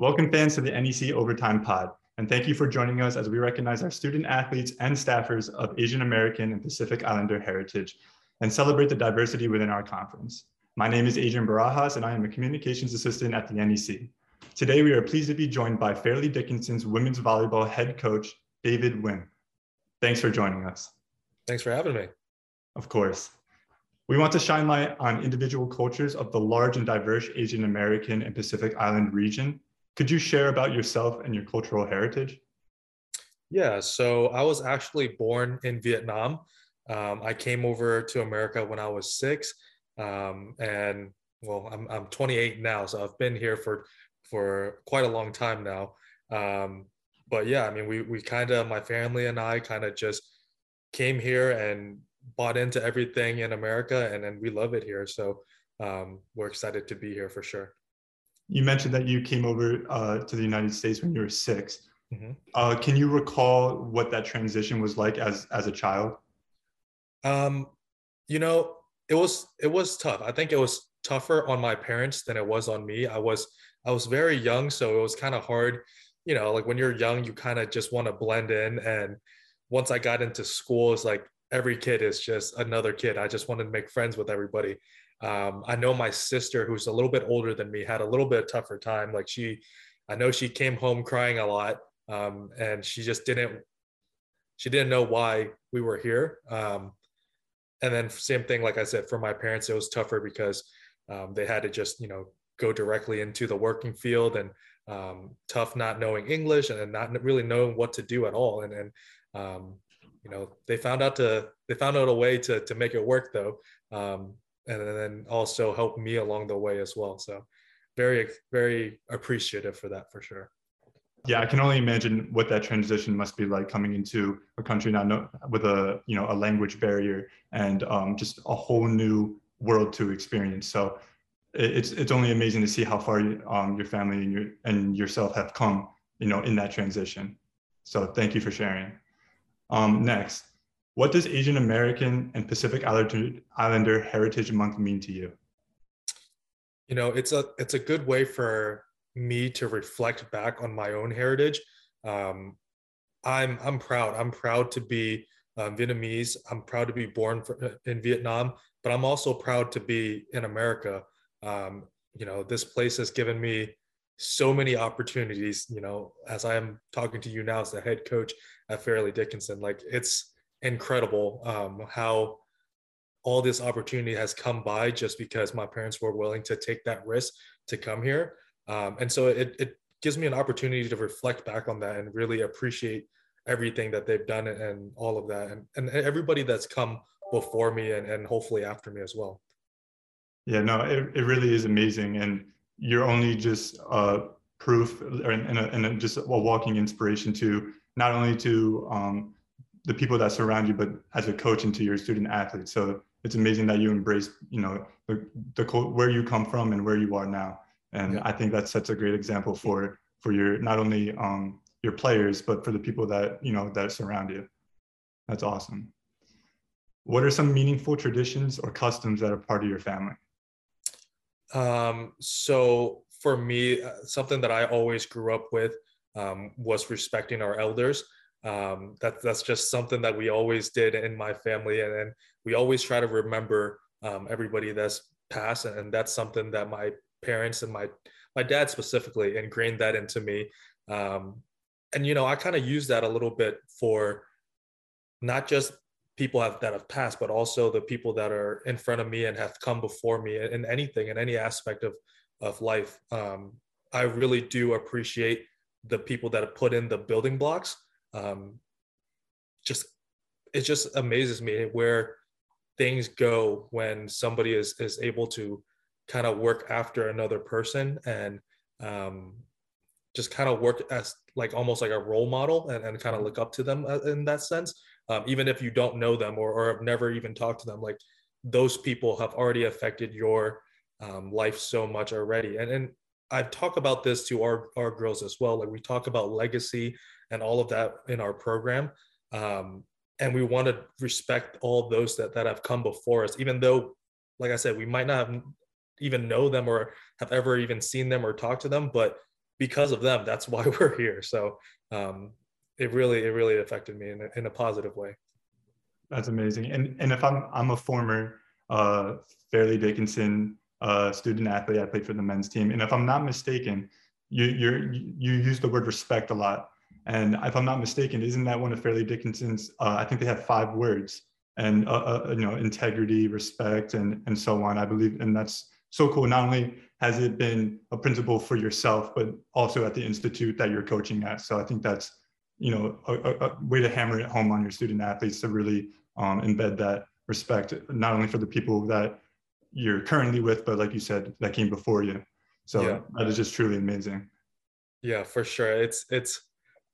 Welcome fans to the NEC Overtime Pod, and thank you for joining us as we recognize our student athletes and staffers of Asian American and Pacific Islander heritage and celebrate the diversity within our conference. My name is Adrian Barajas and I am a communications assistant at the NEC. Today we are pleased to be joined by Fairleigh Dickinson's women's volleyball head coach, David Nguyen. Thanks for joining us. Thanks for having me. Of course. We want to shine light on individual cultures of the large and diverse Asian American and Pacific Island region could you share about yourself and your cultural heritage? Yeah, so I was actually born in Vietnam. Um, I came over to America when I was six, um, and well, I'm I'm 28 now, so I've been here for for quite a long time now. Um, but yeah, I mean, we we kind of my family and I kind of just came here and bought into everything in America, and then we love it here. So um, we're excited to be here for sure you mentioned that you came over uh, to the United States when you were 6 mm-hmm. uh, can you recall what that transition was like as as a child? Um, you know, it was it was tough. I think it was tougher on my parents than it was on me. I was I was very young, so it was kind of hard. You know, like when you're young, you kind of just want to blend in. And once I got into school, it's like every kid is just another kid. I just wanted to make friends with everybody. Um, I know my sister, who's a little bit older than me, had a little bit tougher time. Like she, I know she came home crying a lot, um, and she just didn't, she didn't know why we were here. Um, and then same thing, like I said, for my parents, it was tougher because um, they had to just, you know, go directly into the working field and um, tough not knowing English and not really knowing what to do at all. And then, um, you know, they found out to they found out a way to to make it work though. Um, and then also helped me along the way as well. So very, very appreciative for that for sure. Yeah, I can only imagine what that transition must be like coming into a country now with a you know a language barrier and um, just a whole new world to experience. So it's it's only amazing to see how far um, your family and your and yourself have come you know in that transition. So thank you for sharing. Um, next, what does Asian American and Pacific Islander Heritage Month mean to you? You know, it's a it's a good way for me to reflect back on my own heritage. Um, I'm I'm proud. I'm proud to be um, Vietnamese. I'm proud to be born for, uh, in Vietnam, but I'm also proud to be in America. Um, you know, this place has given me so many opportunities. You know, as I am talking to you now as the head coach at Fairleigh Dickinson, like it's incredible um, how all this opportunity has come by just because my parents were willing to take that risk to come here. Um, and so it, it gives me an opportunity to reflect back on that and really appreciate everything that they've done and all of that and, and everybody that's come before me and, and hopefully after me as well. Yeah, no, it, it really is amazing. And you're only just uh, proof and, a, and a, just a walking inspiration to not only to um, the people that surround you, but as a coach and to your student athletes. So it's amazing that you embrace, you know, the, the where you come from and where you are now. And yeah. I think that sets a great example for for your not only um, your players, but for the people that you know that surround you. That's awesome. What are some meaningful traditions or customs that are part of your family? Um, so for me, uh, something that I always grew up with um, was respecting our elders um, that, that's just something that we always did in my family and, and we always try to remember um, everybody that's passed and, and, that's something that my parents and my my dad specifically ingrained that into me. Um, and you know i kind of use that a little bit for not just people have, that have passed but also the people that are in front of me and have come before me in anything in any aspect of of life. Um, i really do appreciate the people that have put in the building blocks um, just it just amazes me where things go when somebody is is able to kind of work after another person and um, just kind of work as like almost like a role model and, and kind of look up to them uh, in that sense. Um, even if you don't know them or, or have never even talked to them like those people have already affected your um, life so much already. And and i talk about this to our our girls as well. Like we talk about legacy and all of that in our program. Um, and we want to respect all those that, that have come before us, even though, like I said, we might not have even know them or have ever even seen them or talked to them, but because of them, that's why we're here. So um, it really, it really affected me in a, in a positive way. That's amazing. And and if I'm I'm a former uh, Fairleigh Dickinson uh, student athlete, I played for the men's team, and if I'm not mistaken, you you you use the word respect a lot. And if I'm not mistaken, isn't that one of Fairleigh Dickinson's? Uh, I think they have five words, and uh, uh, you know, integrity, respect, and and so on. I believe, and that's so cool. Not only has it been a principle for yourself, but also at the institute that you're coaching at. So I think that's you know a, a way to hammer it home on your student athletes to really um, embed that respect, not only for the people that you're currently with, but like you said, that came before you. So yeah. that is just truly amazing. Yeah, for sure. It's it's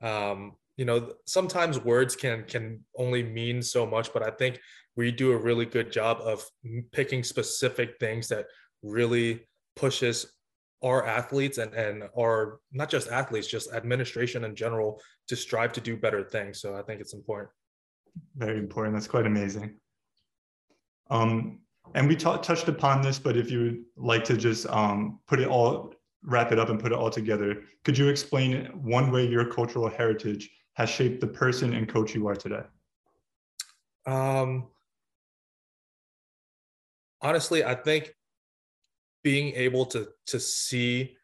um, you know sometimes words can can only mean so much, but I think we do a really good job of picking specific things that really pushes our athletes and and our not just athletes, just administration in general to strive to do better things. So I think it's important. Very important. That's quite amazing. Um, and we t- touched upon this, but if you would like to just um, put it all, wrap it up and put it all together, could you explain one way your cultural heritage has shaped the person and coach you are today? Um, honestly, I think being able to to see,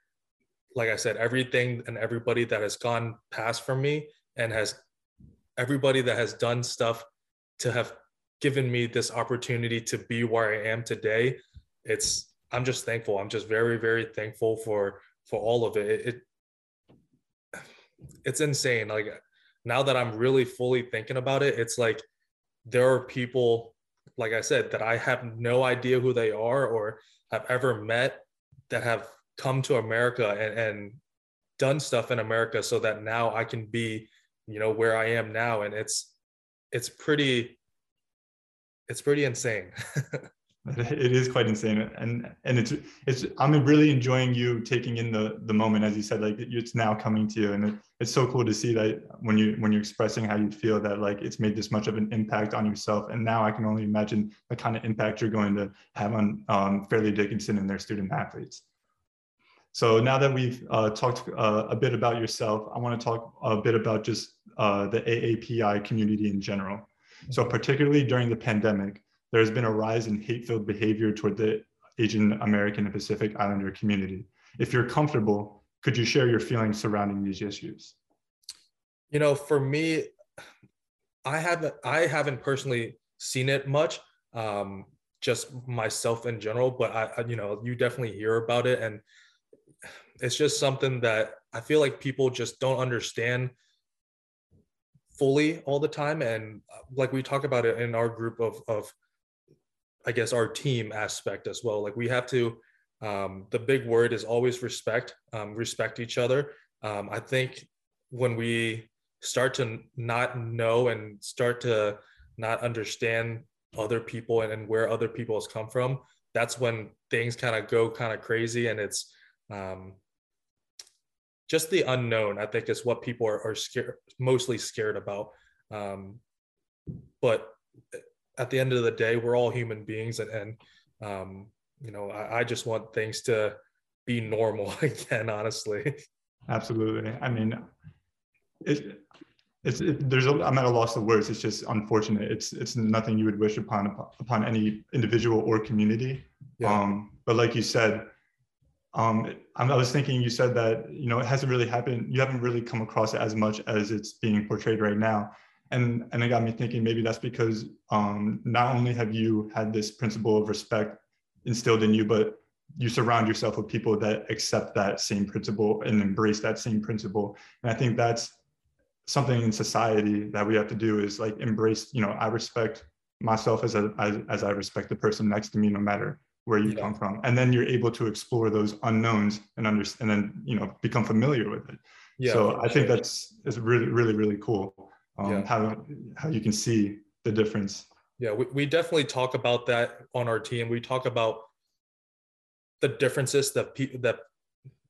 like I said, everything and everybody that has gone past from me and has everybody that has done stuff to have given me this opportunity to be where I am today. It's I'm just thankful. I'm just very very thankful for for all of it. It, it it's insane. Like now that I'm really fully thinking about it, it's like there are people like I said that I have no idea who they are or have ever met that have come to America and, and done stuff in America so that now I can be, you know, where I am now. And it's it's pretty it's pretty insane. it is quite insane. And and it's it's i'm really enjoying you taking in the the moment as you said like it's now coming to you. And it, it's so cool to see that when you when you're expressing how you feel that like it's made this much of an impact on yourself. And now i can only imagine the kind of impact you're going to have on um, fairleigh dickinson and their student athletes. So now that we've uh, talked uh, a bit about yourself i want to talk a bit about just uh, the aapi community in general. So particularly during the pandemic there's been a rise in hate-filled behavior toward the Asian American and Pacific Islander community. If you're comfortable, could you share your feelings surrounding these issues? You know, for me, I haven't I haven't personally seen it much, um, just myself in general. But I, you know, you definitely hear about it, and it's just something that I feel like people just don't understand fully all the time. And like we talk about it in our group of of I guess our team aspect as well. Like we have to, um, the big word is always respect, um, respect each other. Um, I think when we start to not know and start to not understand other people and, and where other people has come from, that's when things kind of go kind of crazy and it's um, just the unknown. I think is what people are, are scared, mostly scared about. Um, but at the end of the day, we're all human beings, and, and um, you know, I, I just want things to be normal again. Honestly, absolutely. I mean, it, it's it, there's a, I'm at a loss of words. It's just unfortunate. It's it's nothing you would wish upon upon any individual or community. Yeah. Um, but like you said, um, I was thinking you said that you know it hasn't really happened. You haven't really come across it as much as it's being portrayed right now and and it got me thinking maybe that's because um, not only have you had this principle of respect instilled in you but you surround yourself with people that accept that same principle and embrace that same principle. And i think that's something in society that we have to do is like embrace you know i respect myself as a as, as i respect the person next to me no matter where you yeah. come from. And then you're able to explore those unknowns and understand and then you know become familiar with it. Yeah, so i think that's is really really really cool um, yeah. how how you can see the difference. Yeah, we, we definitely talk about that on our team. We talk about the differences that people that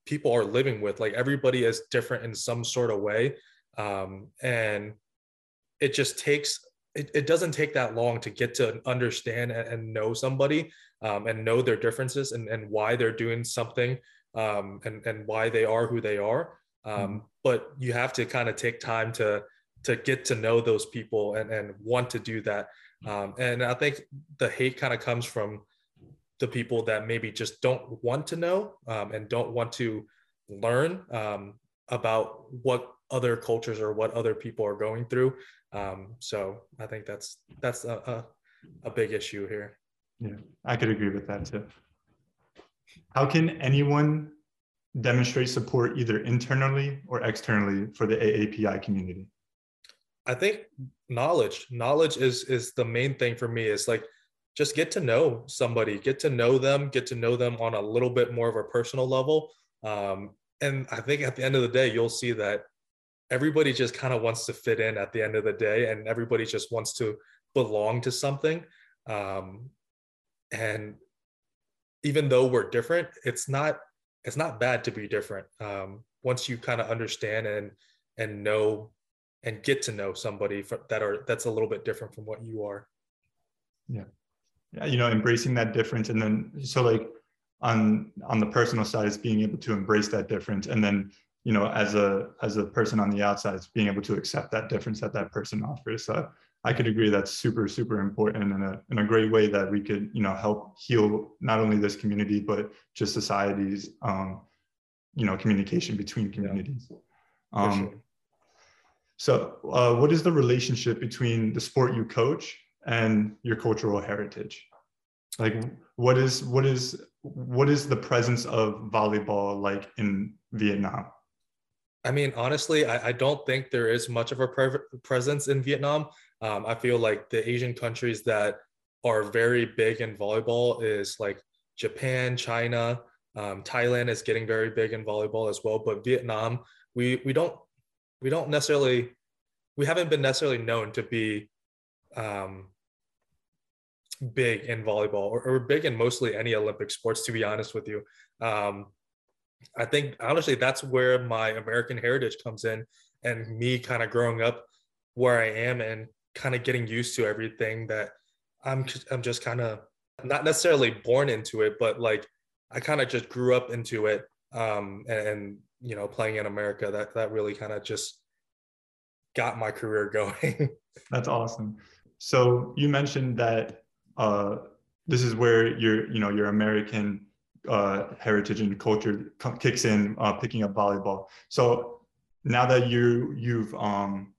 people are living with. Like everybody is different in some sort of way, um, and it just takes it, it doesn't take that long to get to understand and, and know somebody um, and know their differences and, and why they're doing something um, and and why they are who they are. Um, mm-hmm. But you have to kind of take time to to get to know those people and and want to do that. Um, and I think the hate kind of comes from the people that maybe just don't want to know um, and don't want to learn um, about what other cultures or what other people are going through. Um, so I think that's that's a, a, a big issue here. Yeah, I could agree with that too. How can anyone demonstrate support either internally or externally for the AAPI community? I think knowledge. Knowledge is is the main thing for me. Is like just get to know somebody, get to know them, get to know them on a little bit more of a personal level. Um, and I think at the end of the day, you'll see that everybody just kind of wants to fit in at the end of the day, and everybody just wants to belong to something. Um, and even though we're different, it's not it's not bad to be different. Um, once you kind of understand and and know and get to know somebody that are that's a little bit different from what you are. Yeah, yeah, you know, embracing that difference, and then so like on on the personal side, it's being able to embrace that difference, and then you know, as a as a person on the outside, it's being able to accept that difference that that person offers. So I could agree that's super super important and a in a great way that we could you know help heal not only this community but just society's um, you know communication between communities. Yeah. Um. So, uh, what is the relationship between the sport you coach and your cultural heritage? Like, what is what is what is the presence of volleyball like in Vietnam? I mean, honestly, I, I, don't think there is much of a pre- presence in Vietnam. Um, I feel like the Asian countries that are very big in volleyball is like Japan, China, um, Thailand is getting very big in volleyball as well. But Vietnam, we we don't we don't necessarily we haven't been necessarily known to be um, big in volleyball or, or, big in mostly any Olympic sports. To be honest with you, um, I think honestly that's where my American heritage comes in, and me kind of growing up where I am and kind of getting used to everything that I'm. I'm just kind of not necessarily born into it, but like I kind of just grew up into it. Um, and, and you know, playing in America, that that really kind of just got my career going. That's awesome. So you mentioned that uh, this is where your you know your American uh, heritage and culture kicks in, uh, picking up volleyball. So now that you you've um,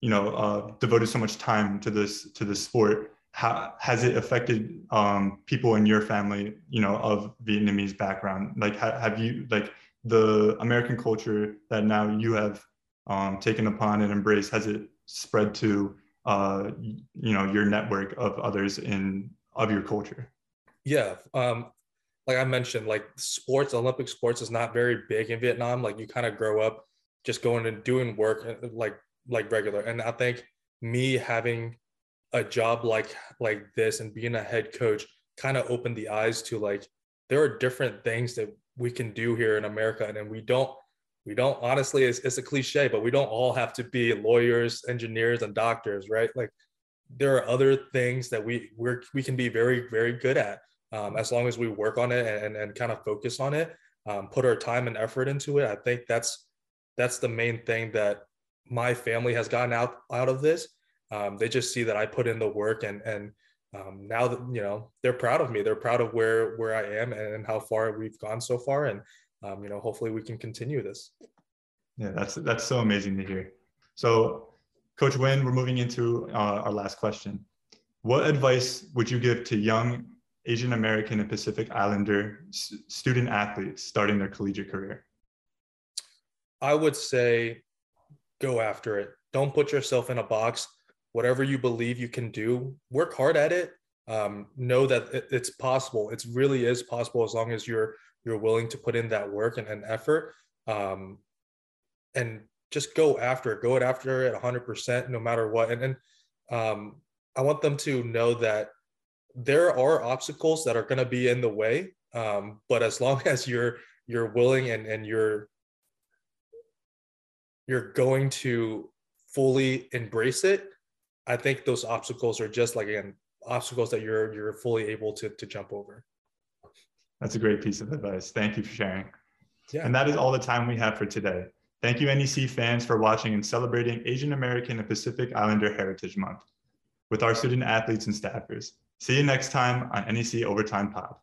you know uh, devoted so much time to this to this sport, how has it affected um, people in your family, you know, of Vietnamese background? Like, ha- have you like the American culture that now you have um, taken upon and embraced? Has it spread to uh, you know your network of others in of your culture? Yeah, um, like I mentioned, like sports, Olympic sports is not very big in Vietnam. Like you kind of grow up just going and doing work uh, like like regular. And I think me having a job like like this and being a head coach kind of opened the eyes to like there are different things that we can do here in America, and then we don't we don't honestly it's, it's a cliche but we don't all have to be lawyers engineers and doctors right? Like there are other things that we we're, we can be very very good at um, as long as we work on it and, and kind of focus on it um, put our time and effort into it. I think that's that's the main thing that my family has gotten out out of this. Um, they just see that i put in the work and and um, now that you know they're proud of me they're proud of where where i am and how far we've gone so far and um, you know hopefully we can continue this yeah that's that's so amazing to hear so coach Nguyen we're moving into uh, our last question what advice would you give to young Asian American and Pacific Islander student athletes starting their collegiate career? I would say go after it. Don't put yourself in a box. Whatever you believe you can do, work hard at it. Um, know that it, it's possible. It really is possible as long as you're you're willing to put in that work and, and effort. Um, and just go after it. Go after it 100%, no matter what. And, and um, I want them to know that there are obstacles that are going to be in the way um, but as long as you're you're willing and and you're you're going to fully embrace it i think those obstacles are just like again obstacles that you're you're fully able to to jump over That's a great piece of advice. Thank you for sharing. Yeah. And that is all the time we have for today. Thank you, NEC fans, for watching and celebrating Asian American and Pacific Islander Heritage Month with our student athletes and staffers. See you next time on NEC Overtime Pod.